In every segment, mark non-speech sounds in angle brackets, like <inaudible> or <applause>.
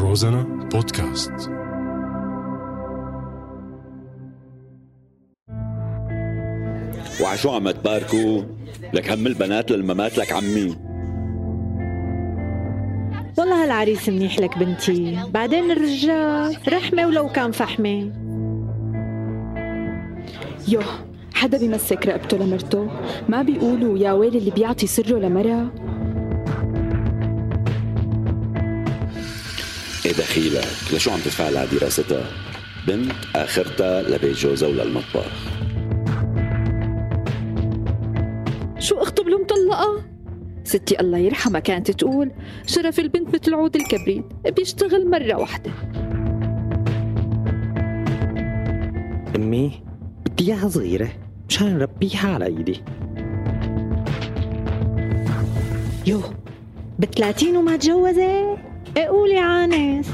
روزانا بودكاست. وعشو عم تباركوا لك هم البنات للممات لك عمي. والله هالعريس منيح لك بنتي. بعدين الرجال رحمة ولو كان فحمة. يوه حدا بيمسك رقبته لمرته؟ ما بيقولوا يا ويلي اللي بيعطي سره لمرة إيه دخيلك لشو عم تدفع على دراستها؟ بنت آخرتها لبيت جوزها وللمطبخ شو أخطب له مطلقة؟ ستي الله يرحمها كانت تقول. شرف البنت مثل عود الكبريت بيشتغل مرة واحدة. أمي بدي إياها صغيرة مشان نربيها على إيدي. يوه بثلاثين وما تجوزت؟ قولي عانس.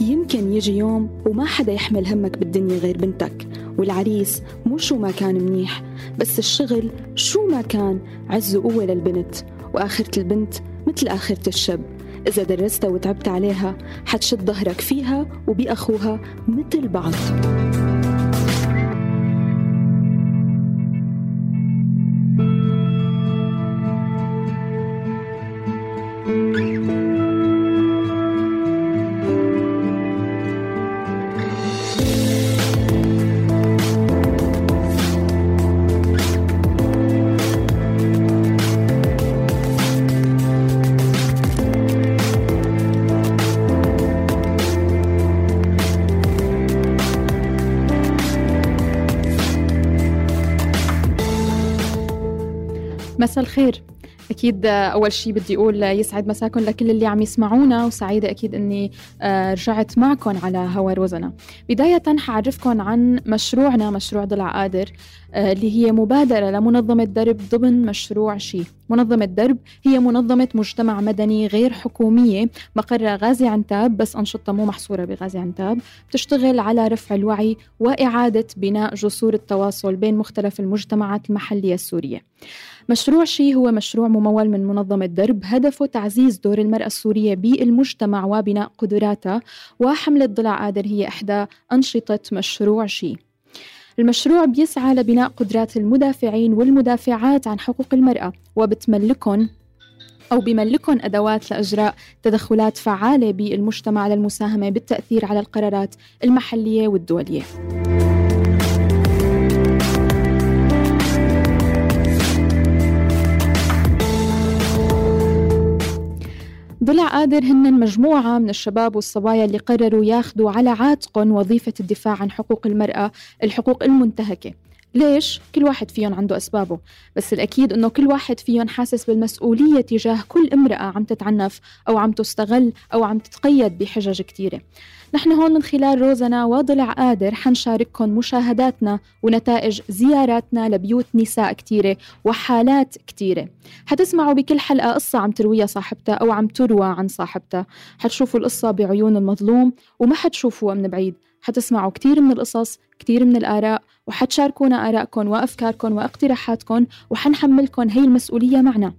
يمكن يجي يوم وما حدا يحمل همك بالدنيا غير بنتك والعريس مو شو ما كان منيح بس الشغل شو ما كان عز وقوة للبنت وآخرة البنت مثل آخرة الشب. إذا درستها وتعبت عليها حتشد ظهرك فيها وبأخوها مثل بعض. مساء الخير. أكيد أول شيء بدي أقول يسعد مساكم لكل اللي عم يسمعونا وسعيدة أكيد أني آه، رجعت معكم على هوا روزنا. بداية حعرفكم عن مشروعنا مشروع ضلع قادر آه، اللي هي مبادرة لمنظمة درب ضمن مشروع شي. منظمة درب هي منظمة مجتمع مدني غير حكومية مقرها غازي عنتاب بس أنشطتها مو محصورة بغازي عنتاب. بتشتغل على رفع الوعي وإعادة بناء جسور التواصل بين مختلف المجتمعات المحلية السورية. مشروع شي هو مشروع ممول من منظمة درب هدفه تعزيز دور المرأة السورية بالمجتمع وبناء قدراتها وحملة ضلع قادر هي إحدى أنشطة مشروع شي المشروع بيسعى لبناء قدرات المدافعين والمدافعات عن حقوق المرأة وبتملكهم أو بملكهم أدوات لإجراء تدخلات فعالة بالمجتمع للمساهمة بالتأثير على القرارات المحلية والدولية. ضلع قادر هن مجموعة من الشباب والصبايا اللي قرروا ياخذوا على عاتقهم وظيفة الدفاع عن حقوق المرأة الحقوق المنتهكة. ليش؟ كل واحد فيهم عنده أسبابه. بس الأكيد أنه كل واحد فيهم حاسس بالمسؤولية تجاه كل امرأة عم تتعنف أو عم تستغل أو عم تتقيد بحجج كتيرة. نحن هون من خلال روزنا وضلع قادر حنشارككم مشاهداتنا ونتائج زياراتنا لبيوت نساء كتيرة وحالات كتيرة. حتسمعوا بكل حلقة قصة عم ترويها صاحبتها أو عم تروى عن صاحبتها. حتشوفوا القصة بعيون المظلوم وما حتشوفوها من بعيد. حتسمعوا كتير من القصص كتير من الآراء وحتشاركونا آرائكم وأفكاركم وإقتراحاتكم وحنحملكم هي المسؤولية معنا.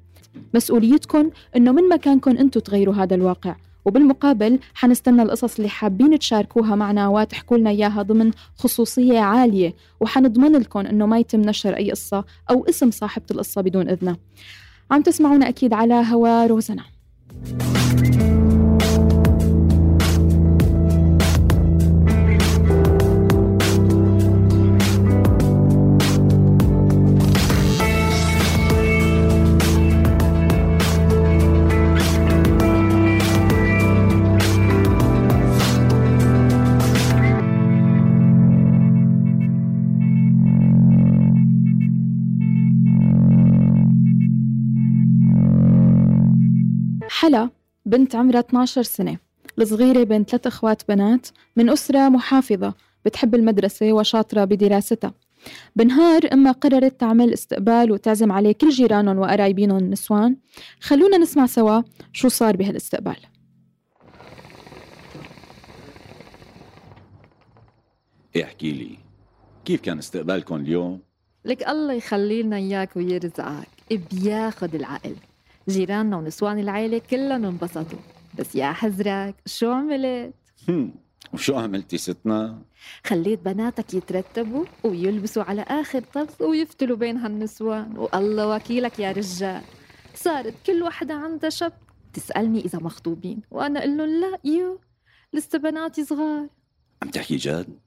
مسؤوليتكم إنه من مكانكم أنتم تغيروا هذا الواقع. وبالمقابل حنستنى القصص اللي حابين تشاركوها معنا وتحكوا لنا إياها ضمن خصوصية عالية وحنضمن لكم إنه ما يتم نشر أي قصة أو اسم صاحبة القصة بدون اذنها عم تسمعونا أكيد على هوا روزنا. حلا بنت عمرها 12 سنة الصغيرة بين ثلاث أخوات بنات من أسرة محافظة بتحب المدرسة وشاطرة بدراستها. بنهار أما قررت تعمل استقبال وتعزم عليه كل جيرانهم وقرايبينهم النسوان خلونا نسمع سوا شو صار بهالاستقبال. احكي لي كيف كان استقبالكم اليوم؟ لك الله يخلي لنا إياك ويرزقك. بياخد العقل. جيراننا ونسوان العيلة كلهم انبسطوا بس يا حزرك شو عملت؟ هم، وشو عملتي ستنا؟ خليت بناتك يترتبوا ويلبسوا على آخر طقس ويفتلوا بين هالنسوان والله وكيلك يا رجال صارت كل وحدة عندها شب تسألني إذا مخطوبين وأنا أقول لهم لا يو لسه بناتي صغار عم تحكي جد؟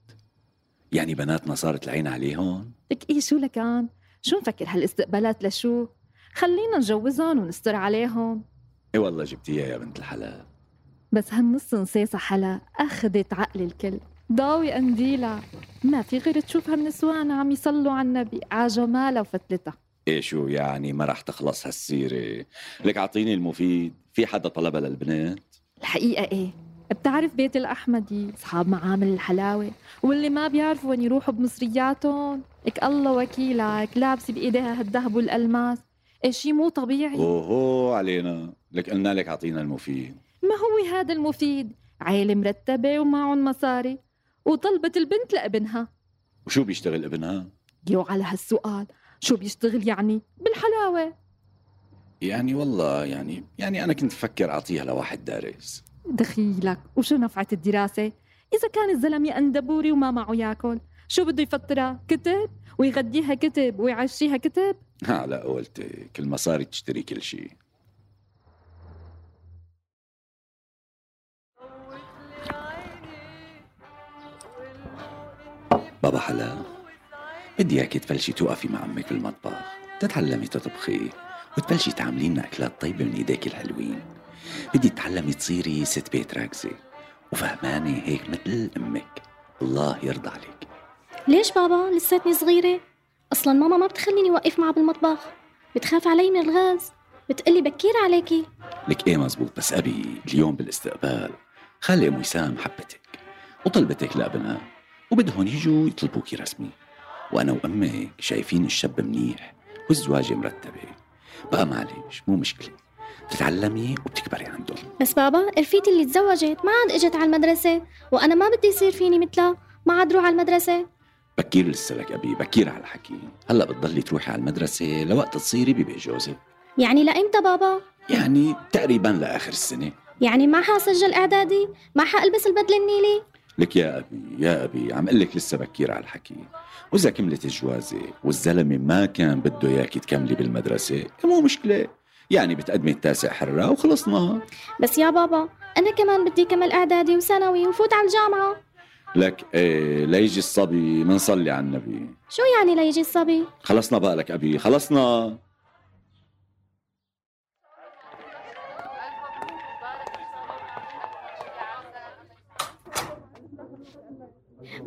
يعني بناتنا صارت العين عليهم؟ لك إيه شو لكان؟ شو مفكر هالإستقبالات لشو؟ خلينا نجوزهم ونستر عليهم. اي والله جبتيها يا بنت الحلال. بس هالنص نصيصة حلا أخذت عقل الكل. ضاوي قنديلة ما في غير تشوف هالنسوان عم يصلوا على النبي ع جمالها وفتلتها. إيه شو يعني ما رح تخلص هالسيرة. لك أعطيني المفيد في حدا طلبها للبنات؟ الحقيقة إيه. بتعرف بيت الأحمدي أصحاب معامل الحلاوة واللي ما بيعرفوا وين يروحوا بمصرياتهم؟ لك الله وكيلك لابسة بإيديها هالذهب والألماس. إيه شي مو طبيعي. أوهو علينا. لك قلنا لك أعطينا المفيد. ما هو هذا المفيد؟ عيلة مرتبة ومعهم مصاري. وطلبت البنت لابنها. وشو بيشتغل ابنها؟ يو على هالسؤال. شو بيشتغل يعني؟ بالحلاوة. يعني والله يعني يعني أنا كنت بفكر أعطيها لواحد دارس. دخيلك. وشو نفعة الدراسة؟ إذا كان الزلمة أندبوري وما معه ياكل شو بده يفطرها؟ كتب؟ ويغديها كتب؟ ويعشيها كتب؟ <laughs> على قولتك المصاري تشتري كل شيء. بابا حلا بدي إياكي تبلشي توقفي مع أمك بالمطبخ. تتعلمي تطبخي وتبلشي تعملي لنا أكلات طيبة من إيديك الحلوين. بدي تتعلمي تصيري ست بيت راكزة. وفهمانه هيك مثل أمك. الله يرضى عليك. ليش بابا؟ لساتني صغيرة؟ أصلا ماما ما بتخليني وقف معها بالمطبخ. بتخاف علي من الغاز. بتقلي بكير عليكي. لك إيه مزبوط بس أبي اليوم بالاستقبال خالي ام وسام حبتك وطلبتك لابنها وبدهم يجوا يطلبوكي رسمي. وأنا وامك شايفين الشاب منيح والزواجه مرتبة. بقى معلش مو مشكلة. بتتعلمي وبتكبري عندهم. بس بابا رفيقتي اللي تزوجت ما عاد إجت على المدرسة وأنا ما بدي يصير فيني مثلها. ما عاد روح على المدرسة. بكير لسه لك أبي بكير على الحكي هلأ بتضلي تروحي على المدرسة لوقت تصيري ببيت جوزك يعني لإمتى بابا؟ يعني تقريبا لآخر السنة. يعني ما حاسجل إعدادي؟ ما حألبس البدلة النيلي؟ لك يا أبي يا أبي عم قلك لسه بكير على الحكي وإذا كملت الجوازة والزلمة ما كان بده إياكي تكملي بالمدرسة مو مشكلة. يعني بتقدمي التاسع حرة وخلصنا بس يا بابا أنا كمان بدي كمل إعدادي وثانوي وفوت على الجامعة. لك إيه ليجي الصبي منصلي على النبي. شو يعني ليجي الصبي؟ خلصنا بقى لك أبي خلصنا.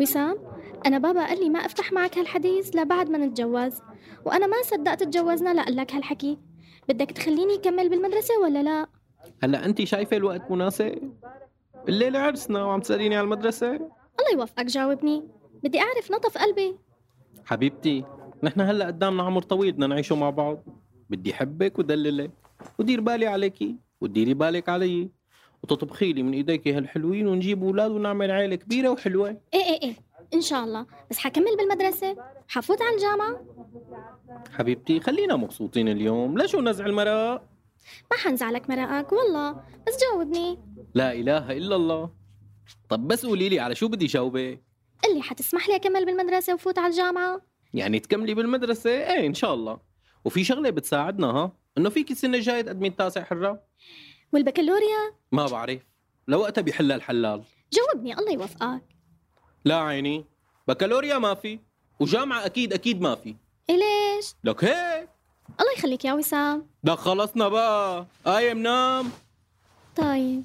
وسام أنا بابا قال لي ما أفتح معك هالحديث لبعد ما نتجوز. وأنا ما صدقت تجوزنا لأقول لك هالحكي. بدك تخليني أكمل بالمدرسة ولا لا؟ هلا انت شايفة الوقت مناسب؟ الليلة عرسنا وعم تسأليني على المدرسة؟ الله يوفقك جاوبني. بدي أعرف نطف قلبي. حبيبتي نحن هلأ قدامنا عمر طويل بدنا نعيشه مع بعض. بدي حبك ودللك. ودير بالي عليكي وتديري بالك علي. وتطبخي لي من إيديك هالحلوين ونجيب أولاد ونعمل عائله كبيرة وحلوة. إيه إيه إيه. إن شاء الله. بس حكمل بالمدرسة. حفوت على الجامعة. حبيبتي خلينا مبسوطين اليوم. لا شو نزع المرأة ما حنزعلك مرقك والله. بس جاوبني. لا إله إلا الله. طب بس قولي لي على شو بدي جاوبك قل لي حتسمح لي أكمل بالمدرسة وفوت على الجامعة. يعني تكملي بالمدرسة؟ إيه إن شاء الله. وفي شغلة بتساعدنا ها؟ إنه فيك السنة الجايه تقدمي التاسع حرة؟ والبكالوريا؟ ما بعرف. لوقتها بيحلها الحلال. جاوبني الله يوفقك. لا عيني. بكالوريا ما في وجامعة أكيد أكيد ما في. إيه ليش؟ لك هيك؟ الله يخليك يا وسام. ده خلصنا بقى. آية منام طيب.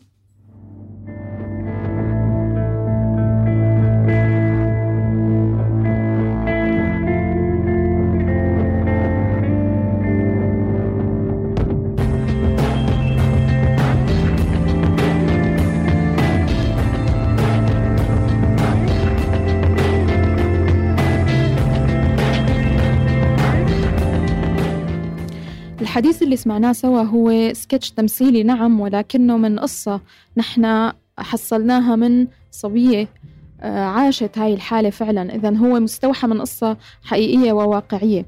اللي سمعناه سوا هو سكتش تمثيلي نعم ولكنه من قصة نحن حصلناها من صبية آه، عاشت هاي الحالة فعلا. إذا هو مستوحى من قصة حقيقية وواقعية.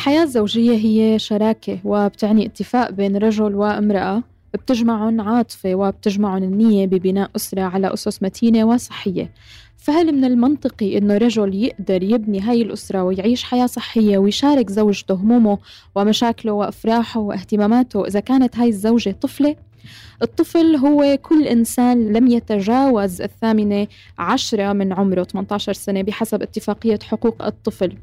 الحياة الزوجية هي شراكة وبتعني اتفاق بين رجل وامرأة بتجمعهم عاطفة وبتجمعهم النية ببناء أسرة على أسس متينة وصحية فهل من المنطقي إنه رجل يقدر يبني هاي الأسرة ويعيش حياة صحية ويشارك زوجته همومه ومشاكله وأفراحه واهتماماته إذا كانت هاي الزوجة طفلة؟ الطفل هو كل إنسان لم يتجاوز الثامنة عشرة من عمره 18 سنة بحسب اتفاقية حقوق الطفل.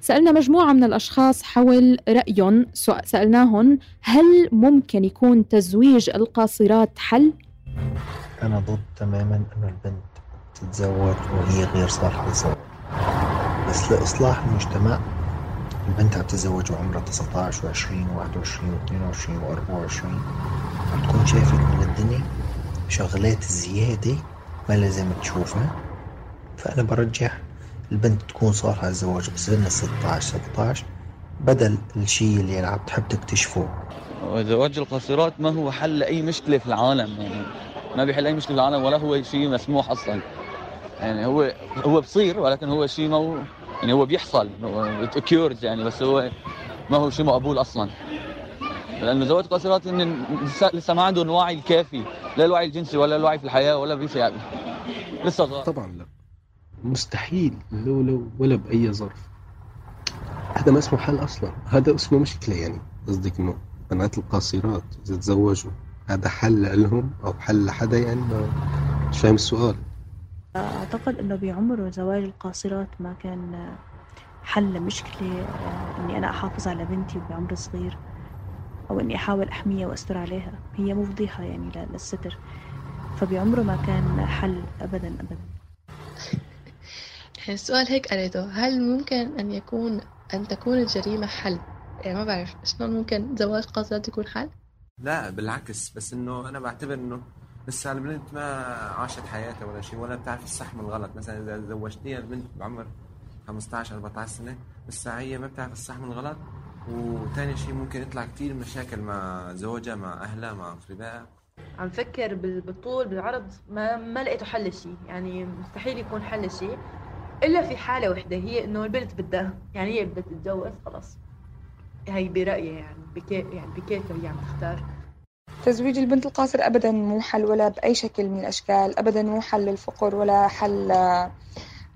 سألنا مجموعة من الأشخاص حول رأيهم. سألناهم هل ممكن يكون تزويج القاصرات حل؟ أنا ضد تماما أنه البنت تتزوج وهي غير صالحة للزواج بس لإصلاح المجتمع البنت عم تتزوج وعمرها 19 و20 و21 و22 و24 عم تكون شايفة من الدنيا شغلات زيادة ما لازم تشوفها. فأنا برجح البنت تكون صالحة للزواج بسن 16 17 بدل الشيء اللي عم تحب تكتشفه. زواج القاصرات ما هو حل لأي مشكلة في العالم يعني ما بيحل أي مشكلة في العالم ولا هو شيء مسموح أصلا. يعني هو هو بصير ولكن هو شيء ما هو يعني هو بيحصل اوكيورز يعني بس هو ما هو شيء مقبول أصلا. لأنه زواج قاصرات إن لسه ما عندهم الوعي الكافي لا الوعي الجنسي ولا الوعي في الحياة ولا بشيء يعني. لسه صغار طبعا لا. مستحيل لو لو ولا بأي ظرف. هذا ما اسمه حل أصلا. هذا اسمه مشكلة يعني. قصدك إنه بنات القاصرات اذا تزوجوا هذا حل لهم أو حل لحدا يعني؟ مش فاهم السؤال. أعتقد أنه بعمر زواج القاصرات ما كان حل لمشكلة إني أنا أحافظ على بنتي بعمر صغير أو إني أحاول أحميها وأستر عليها. هي مو فضيحة يعني للستر. فبعمره ما كان حل أبدا أبدا. السؤال هيك قريته هل ممكن أن يكون أن تكون الجريمة حل؟ يعني ما بعرف شلون ممكن زواج قاصرات يكون حل؟ لا بالعكس بس إنه أنا بعتبر إنه لسه البنت ما عاشت حياتها ولا شيء ولا بتعرف الصح من الغلط. مثلا إذا زوجتيها البنت بعمر 15 14 سنة لسه هي ما بتعرف الصح من الغلط. وثاني شيء ممكن يطلع كثير مشاكل مع زوجها مع أهلها مع اقربائها عم فكر بالطول بالعرض ما ما لقيته حل شيء. يعني مستحيل يكون حل شيء إلا في حالة وحدة هي إنه البنت بدها يعني هي بدها تتجوز خلص. هي برأيي يعني بكيف يعني بكيفها هي عم تختار. تزويج البنت القاصرة أبدا مو حل ولا بأي شكل من الأشكال أبدا مو حل للفقر ولا حل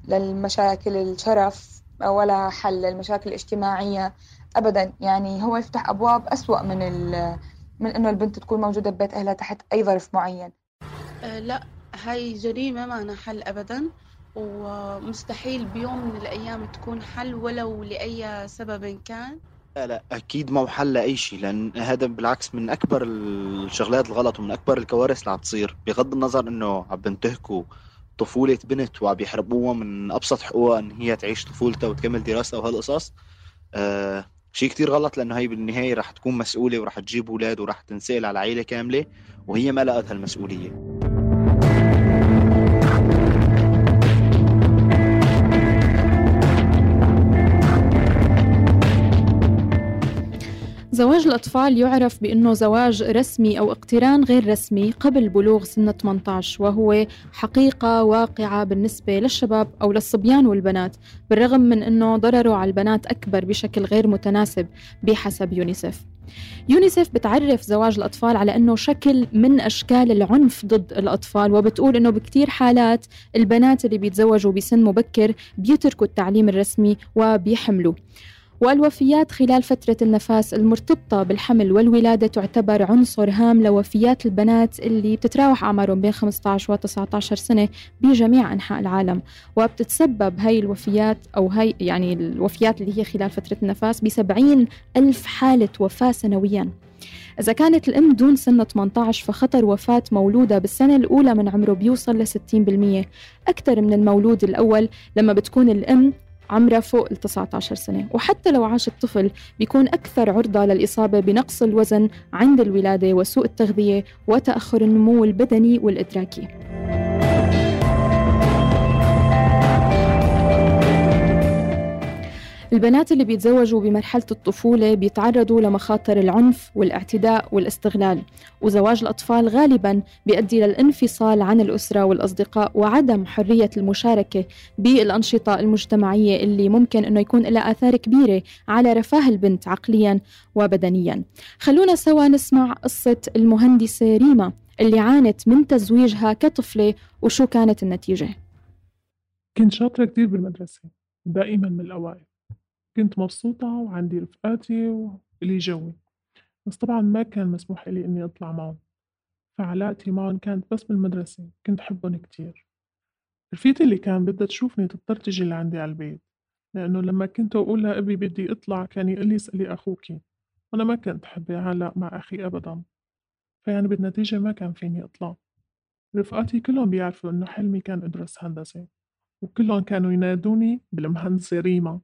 للمشاكل الشرف ولا حل للمشاكل الاجتماعية أبدا. يعني هو يفتح أبواب أسوأ من من إنه البنت تكون موجودة ببيت أهلها تحت أي ظرف معين. أه لا هاي جريمة ما حل أبدا ومستحيل بيوم من الأيام تكون حل ولو لأي سبب كان. لا لا أكيد ما هو حل لاي شيء لأن هذا بالعكس من أكبر الشغلات الغلط ومن أكبر الكوارث اللي عم تصير. بغض النظر إنه عم بنتهكوا طفولة بنت وعم يحربوها من أبسط حقوقها إن هي تعيش طفولتها وتكمل دراستها وهالقصص آه شيء كتير غلط لأنه هي بالنهاية رح تكون مسؤولة ورح تجيب أولاد ورح تنسأل على عائلة كاملة وهي ما لقت هالمسؤولية. زواج الأطفال يعرف بأنه زواج رسمي أو اقتران غير رسمي قبل بلوغ سن 18 وهو حقيقة واقعة بالنسبة للشباب أو للصبيان والبنات بالرغم من أنه ضرره على البنات أكبر بشكل غير متناسب بحسب يونيسف يونيسف بتعرف زواج الأطفال على أنه شكل من أشكال العنف ضد الأطفال وبتقول أنه بكتير حالات البنات اللي بيتزوجوا بسن مبكر بيتركوا التعليم الرسمي وبيحملوا والوفيات خلال فترة النفاس المرتبطة بالحمل والولادة تعتبر عنصر هام لوفيات البنات اللي بتتراوح أعمارهم بين 15 و 19 سنة بجميع أنحاء العالم. وبتتسبب هاي الوفيات أو هاي يعني الوفيات اللي هي خلال فترة النفاس ب 70 ألف حالة وفاة سنوياً. إذا كانت الأم دون سن 18 فخطر وفاة مولودة بالسنة الأولى من عمره بيوصل ل 60% أكثر من المولود الأول لما بتكون الأم عمرها فوق ال 19 سنة. وحتى لو عاش الطفل بيكون أكثر عرضة للإصابة بنقص الوزن عند الولادة وسوء التغذية وتأخر النمو البدني والإدراكي. البنات اللي بيتزوجوا بمرحلة الطفولة بيتعرضوا لمخاطر العنف والاعتداء والاستغلال وزواج الأطفال غالبا بيؤدي للانفصال عن الأسرة والأصدقاء وعدم حرية المشاركة بالأنشطة المجتمعية اللي ممكن أنه يكون لها آثار كبيرة على رفاه البنت عقليا وبدنيا. خلونا سوا نسمع قصة المهندسة ريما اللي عانت من تزويجها كطفلة وشو كانت النتيجة. كنت شاطرة كتير بالمدرسة دائما من الأوائل. كنت مبسوطة وعندي رفقاتي وإلي جوي. بس طبعا ما كان مسموح لي إني أطلع معهم. فعلاقتي معهم كانت بس بالمدرسة كنت حبهم كتير. رفيقتي اللي كان بدها تشوفني تضطر تجي لعندي على البيت لأنه لما كنت أقول لها أبي بدي أطلع كان يقول لي اسألي أخوكي وأنا ما كنت أحب علاق مع أخي أبدا. فيعني بالنتيجة ما كان فيني أطلع. رفقاتي كلهم بيعرفوا إنه حلمي كان أدرس هندسة وكلهم كانوا ينادوني بالمهندسة ريما.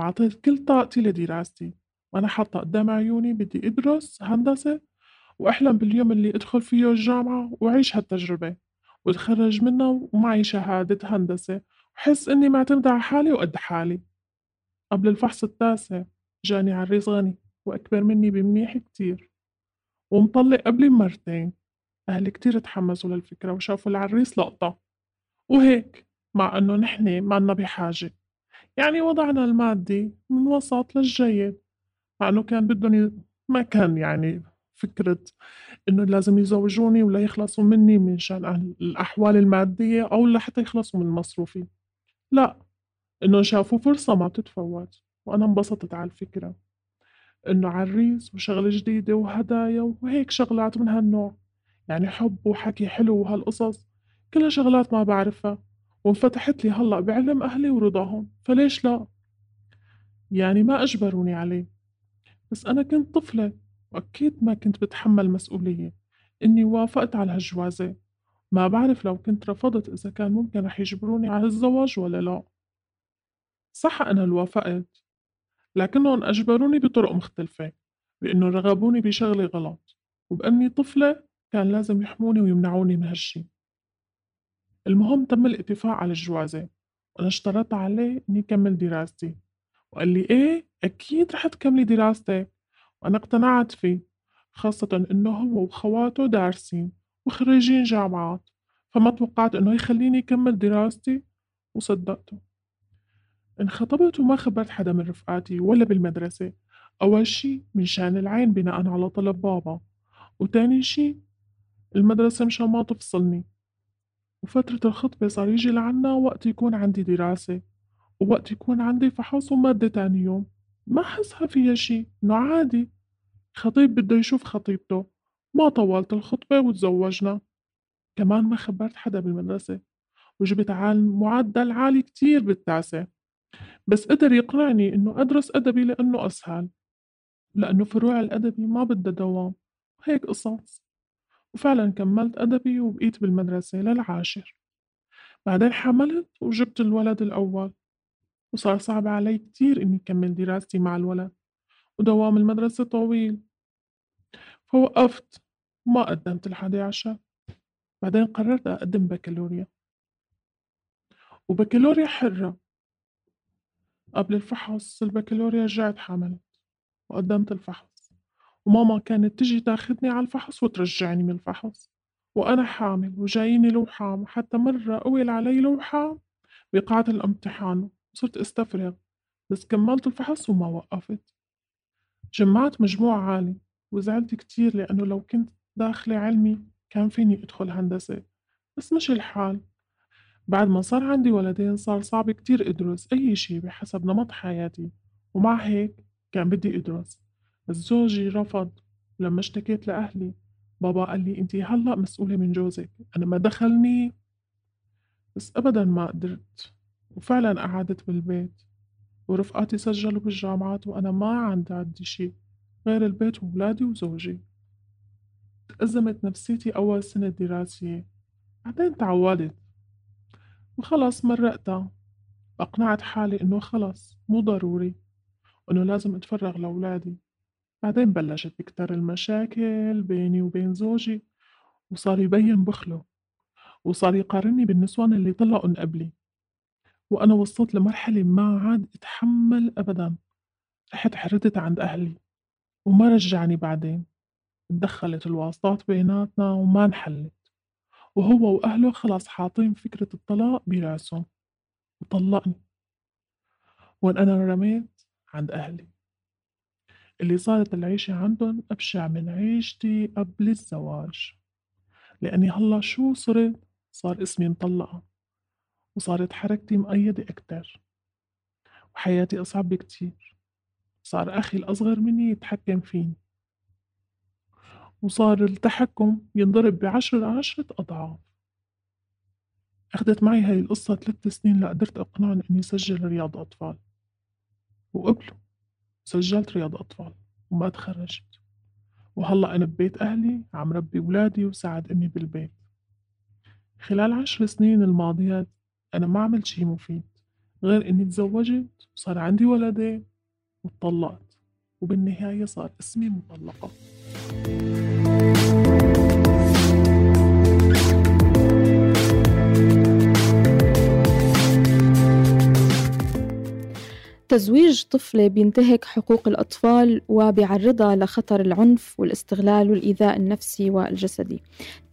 وعطيت كل طاقتي لدراستي. وأنا حاطة قدام عيوني بدي أدرس هندسة وأحلم باليوم اللي أدخل فيه الجامعة وأعيش هالتجربة وأتخرج منها ومعي شهادة هندسة وحس إني معتمدة على حالي وقد حالي. قبل الفحص التاسع جاني عريس غني وأكبر مني بمنيح كتير. ومطلق قبلي بمرتين. أهلي كتير تحمسوا للفكرة وشافوا العريس لقطة. وهيك مع إنه نحن معنا بحاجة. يعني وضعنا المادي من وسط للجيد. مع إنه كان بدهم ي... ما كان يعني فكرة إنه لازم يزوجوني ولا يخلصوا مني من شأن الأحوال المادية أو لحتى يخلصوا من مصروفي. لا إنه شافوا فرصة ما بتتفوت وأنا انبسطت على الفكرة. إنه عريس وشغلة جديدة وهدايا وهيك شغلات من هالنوع. يعني حب وحكي حلو وهالقصص كلها شغلات ما بعرفها. وانفتحت لي هلأ بعلم أهلي ورضاهم فليش لا؟ يعني ما أجبروني عليه. بس أنا كنت طفلة وأكيد ما كنت بتحمل مسؤولية. إني وافقت على هالجوازة. ما بعرف لو كنت رفضت إذا كان ممكن رح يجبروني على الزواج ولا لا. صح أنا اللي وافقت لكنهم أجبروني بطرق مختلفة بإنه رغبوني بشغلة غلط. وبأني طفلة كان لازم يحموني ويمنعوني من هالشي. المهم تم الاتفاق على الجوازة وأنا اشترطت عليه إني كمل دراستي. وقال لي إيه؟ أكيد رح تكملي دراستك. وأنا اقتنعت فيه خاصة إنه هو وخواته دارسين وخريجين جامعات فما توقعت إنه يخليني أكمل دراستي وصدقته. انخطبت وما خبرت حدا من رفقاتي ولا بالمدرسة. أول شي من شان العين بناء على طلب بابا. وتاني شي المدرسة مشان ما تفصلني. وفترة الخطبة صار يجي لعنا وقت يكون عندي دراسة ووقت يكون عندي فحص ومادة تاني يوم. ما حسها فيها شي إنه عادي. خطيب بده يشوف خطيبته. ما طولت الخطبة وتزوجنا. كمان ما خبرت حدا بالمدرسة. وجبت عالم معدل عالي كتير بالتاسع. بس قدر يقنعني إنه أدرس أدبي لأنه أسهل. لأنه فروع الأدبي ما بدها دوام. وهيك قصص. وفعلا كملت أدبي وبقيت بالمدرسة للعاشر. بعدين حملت وجبت الولد الأول وصار صعب علي كتير إني كمل دراستي مع الولد ودوام المدرسة طويل. فوقفت وما قدمت الحادي عشر. بعدين قررت أقدم بكالوريا. وبكالوريا حرة. قبل الفحص البكالوريا رجعت حملت وقدمت الفحص. وماما كانت تجي تاخدني على الفحص وترجعني من الفحص. وأنا حامل وجاييني لوحام حتى مرة قويل علي لوحام بقاعة الامتحان وصرت استفرغ. بس كملت الفحص وما وقفت. جمعت مجموع عالي وزعلت كتير لأنه لو كنت داخلة علمي كان فيني أدخل هندسة. بس مش الحال. بعد ما صار عندي ولدين صار صعب كتير أدرس أي شي بحسب نمط حياتي. ومع هيك كان بدي أدرس. زوجي رفض. لما اشتكيت لأهلي بابا قال لي أنتي هلأ مسؤولة من جوزك أنا ما دخلني بس أبدا ما قدرت وفعلا قعدت بالبيت ورفقاتي سجلوا بالجامعات وأنا ما عندي عندي شي غير البيت وولادي وزوجي. تأزمت نفسيتي أول سنة دراسية بعدين تعودت وخلص مرقتها. أقنعت حالي إنه خلص مو ضروري وإنه لازم أتفرغ لأولادي. بعدين بلشت تكتر المشاكل بيني وبين زوجي وصار يبين بخله وصار يقارني بالنسوان اللي طلقوا قبلي. وأنا وصلت لمرحلة ما عاد أتحمل أبدا. رحت حردت عند أهلي وما رجعني بعدين. تدخلت الواسطات بيناتنا وما انحلت. وهو وأهله خلاص حاطين فكرة الطلاق برأسهم وطلقني. وإن أنا رميت عند أهلي. اللي صارت العيشة عندهم أبشع من عيشتي قبل الزواج. لأني هلأ شو صرت؟ صار اسمي مطلقة وصارت حركتي مقيدة أكتر وحياتي أصعب بكتير. صار أخي الأصغر مني يتحكم فيني وصار التحكم ينضرب بعشر عشرة أضعاف. أخدت معي هاي القصة ثلاث سنين لقدرت أقنعهم إني سجل رياض أطفال وقبلوا. سجلت رياض أطفال وما تخرجت. وهلأ أنا ببيت أهلي عم ربي ولادي وساعد أمي بالبيت. خلال عشر سنين الماضيات أنا ما عملت شي مفيد غير إني تزوجت وصار عندي ولدين واتطلقت وبالنهاية صار اسمي مطلقة. تزويج طفلة بينتهك حقوق الأطفال وبيعرضها لخطر العنف والاستغلال والإيذاء النفسي والجسدي.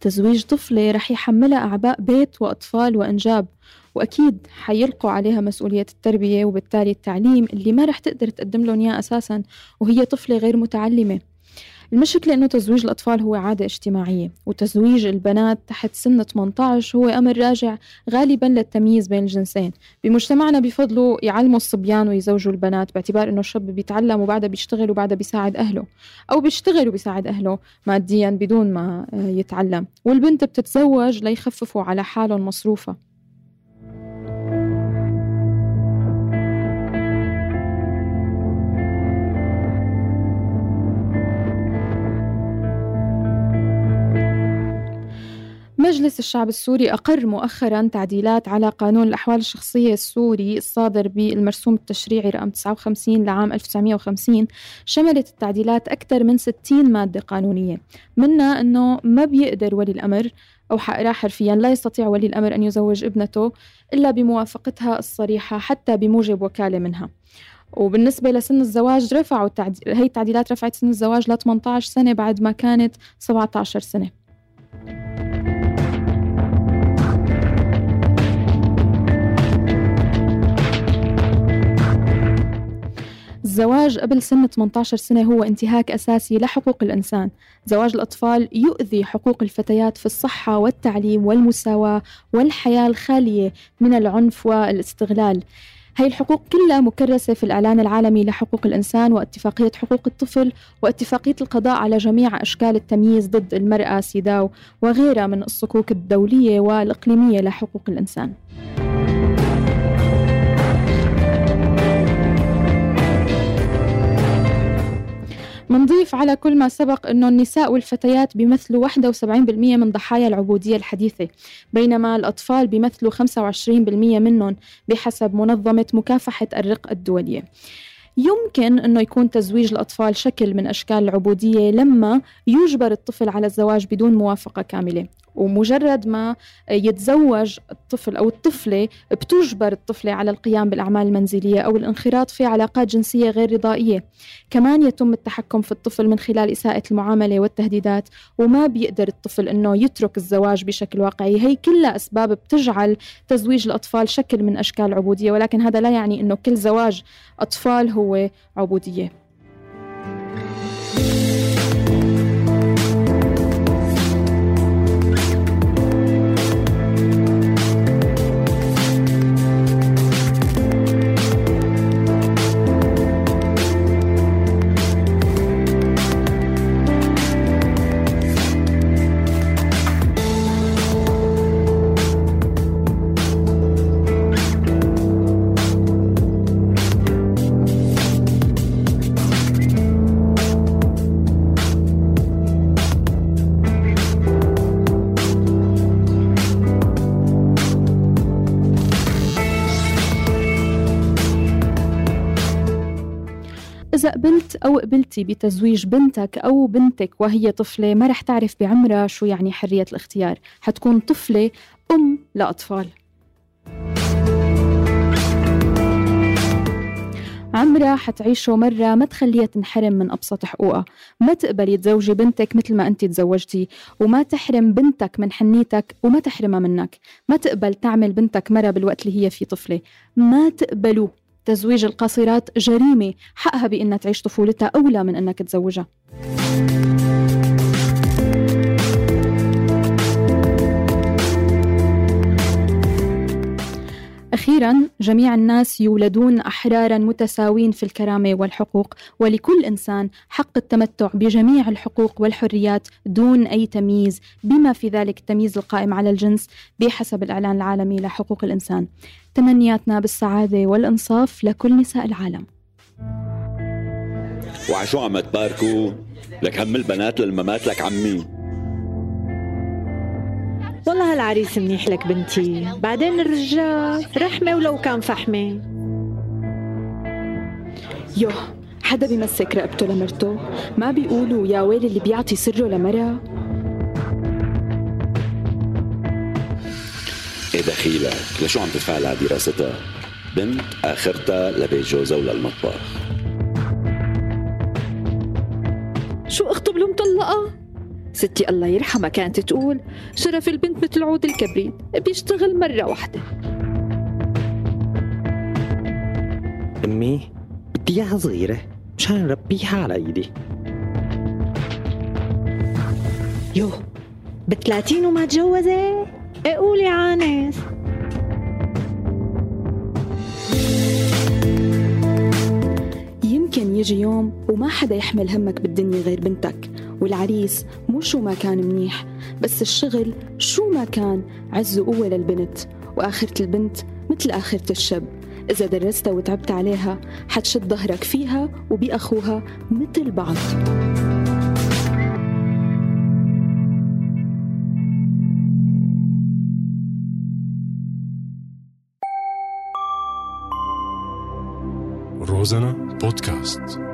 تزويج طفلة رح يحملها أعباء بيت وأطفال وأنجاب وأكيد حيلقوا عليها مسؤولية التربية وبالتالي التعليم اللي ما رح تقدر تقدم لهم إياه أساسا وهي طفلة غير متعلمة. المشكلة إنه تزويج الأطفال هو عادة اجتماعية وتزويج البنات تحت سن 18 هو أمر راجع غالبا للتمييز بين الجنسين. بمجتمعنا بفضلوا يعلموا الصبيان ويزوجوا البنات باعتبار إنه الشاب بيتعلم وبعدها بيشتغل وبعدها بيساعد أهله أو بيشتغل وبيساعد أهله ماديا بدون ما يتعلم. والبنت بتتزوج ليخففوا على حالهم مصروفها. مجلس الشعب السوري أقر مؤخرا تعديلات على قانون الأحوال الشخصية السوري الصادر بالمرسوم التشريعي رقم 59 لعام 1950 شملت التعديلات أكثر من 60 مادة قانونية. منها أنه ما بيقدر ولي الأمر أو حقراه حرفيا لا يستطيع ولي الأمر أن يزوج ابنته إلا بموافقتها الصريحة حتى بموجب وكالة منها. وبالنسبة لسن الزواج رفعوا التعديل هي التعديلات رفعت سن الزواج ل 18 سنة بعد ما كانت 17 سنة. الزواج قبل سن 18 سنة هو انتهاك أساسي لحقوق الإنسان زواج الأطفال يؤذي حقوق الفتيات في الصحة والتعليم والمساواة والحياة الخالية من العنف والاستغلال هي الحقوق كلها مكرسة في الإعلان العالمي لحقوق الإنسان واتفاقية حقوق الطفل واتفاقية القضاء على جميع أشكال التمييز ضد المرأة سيداو وغيرها من الصكوك الدولية والإقليمية لحقوق الإنسان. منضيف على كل ما سبق أنه النساء والفتيات بيمثلوا 71% من ضحايا العبودية الحديثة بينما الأطفال بيمثلوا 25% منهم بحسب منظمة مكافحة الرق الدولية. يمكن أنه يكون تزويج الأطفال شكل من أشكال العبودية لما يجبر الطفل على الزواج بدون موافقة كاملة. ومجرد ما يتزوج الطفل أو الطفلة بتجبر الطفلة على القيام بالأعمال المنزلية أو الانخراط في علاقات جنسية غير رضائية. كمان يتم التحكم في الطفل من خلال إساءة المعاملة والتهديدات وما بيقدر الطفل أنه يترك الزواج بشكل واقعي. هي كلها أسباب بتجعل تزويج الأطفال شكل من أشكال العبودية ولكن هذا لا يعني أنه كل زواج أطفال هو عبودية. قبلتي بتزويج بنتك أو بنتك وهي طفلة ما رح تعرف بعمرها شو يعني حرية الاختيار. حتكون طفلة أم لأطفال. عمرها حتعيشه مرة ما تخليها تنحرم من أبسط حقوقها. ما تقبلي تزوجي بنتك مثل ما أنت تزوجتي وما تحرم بنتك من حنيتك وما تحرمها منك. ما تقبل تعمل بنتك مرة بالوقت اللي هي فيه طفلة. ما تقبلوا تزويج القاصرات جريمة حقها بأنها تعيش طفولتها أولى من أنك تزوجها. أخيرا جميع الناس يولدون أحرارا متساوين في الكرامة والحقوق ولكل إنسان حق التمتع بجميع الحقوق والحريات دون أي تمييز بما في ذلك التمييز القائم على الجنس بحسب الإعلان العالمي لحقوق الإنسان. تمنياتنا بالسعادة والإنصاف لكل نساء العالم. وعشو عم تباركوا لك هم البنات للممات لك عمي. والله هالعريس منيح لك بنتي. بعدين الرجال رحمة ولو كان فحمة. يوه حدا بيمسك رقبته لمرته؟ ما بيقولوا يا ويل اللي بيعطي سره لمرة إيه دخيلك؟ لشو عم تدفع لها دراستها؟ بنت آخرتها لبيت جوزها وللمطبخ شو اخته مطلقة ستي الله يرحمها كانت تقول شرف البنت مثل عود الكبريت بيشتغل مرة واحدة. أمي بدي إياها صغيرة مشان نربيها على إيدي. يو بثلاثين وما تجوزت؟ إيه قولي عانس. يمكن يجي يوم وما حدا يحمل همك بالدنيا غير بنتك. والعريس مو شو ما كان منيح بس الشغل شو ما كان عز وقوة للبنت وآخرة البنت مثل آخرة الشب إذا درستها وتعبت عليها حتشد ظهرك فيها وبأخوها مثل بعض. روزانا بودكاست.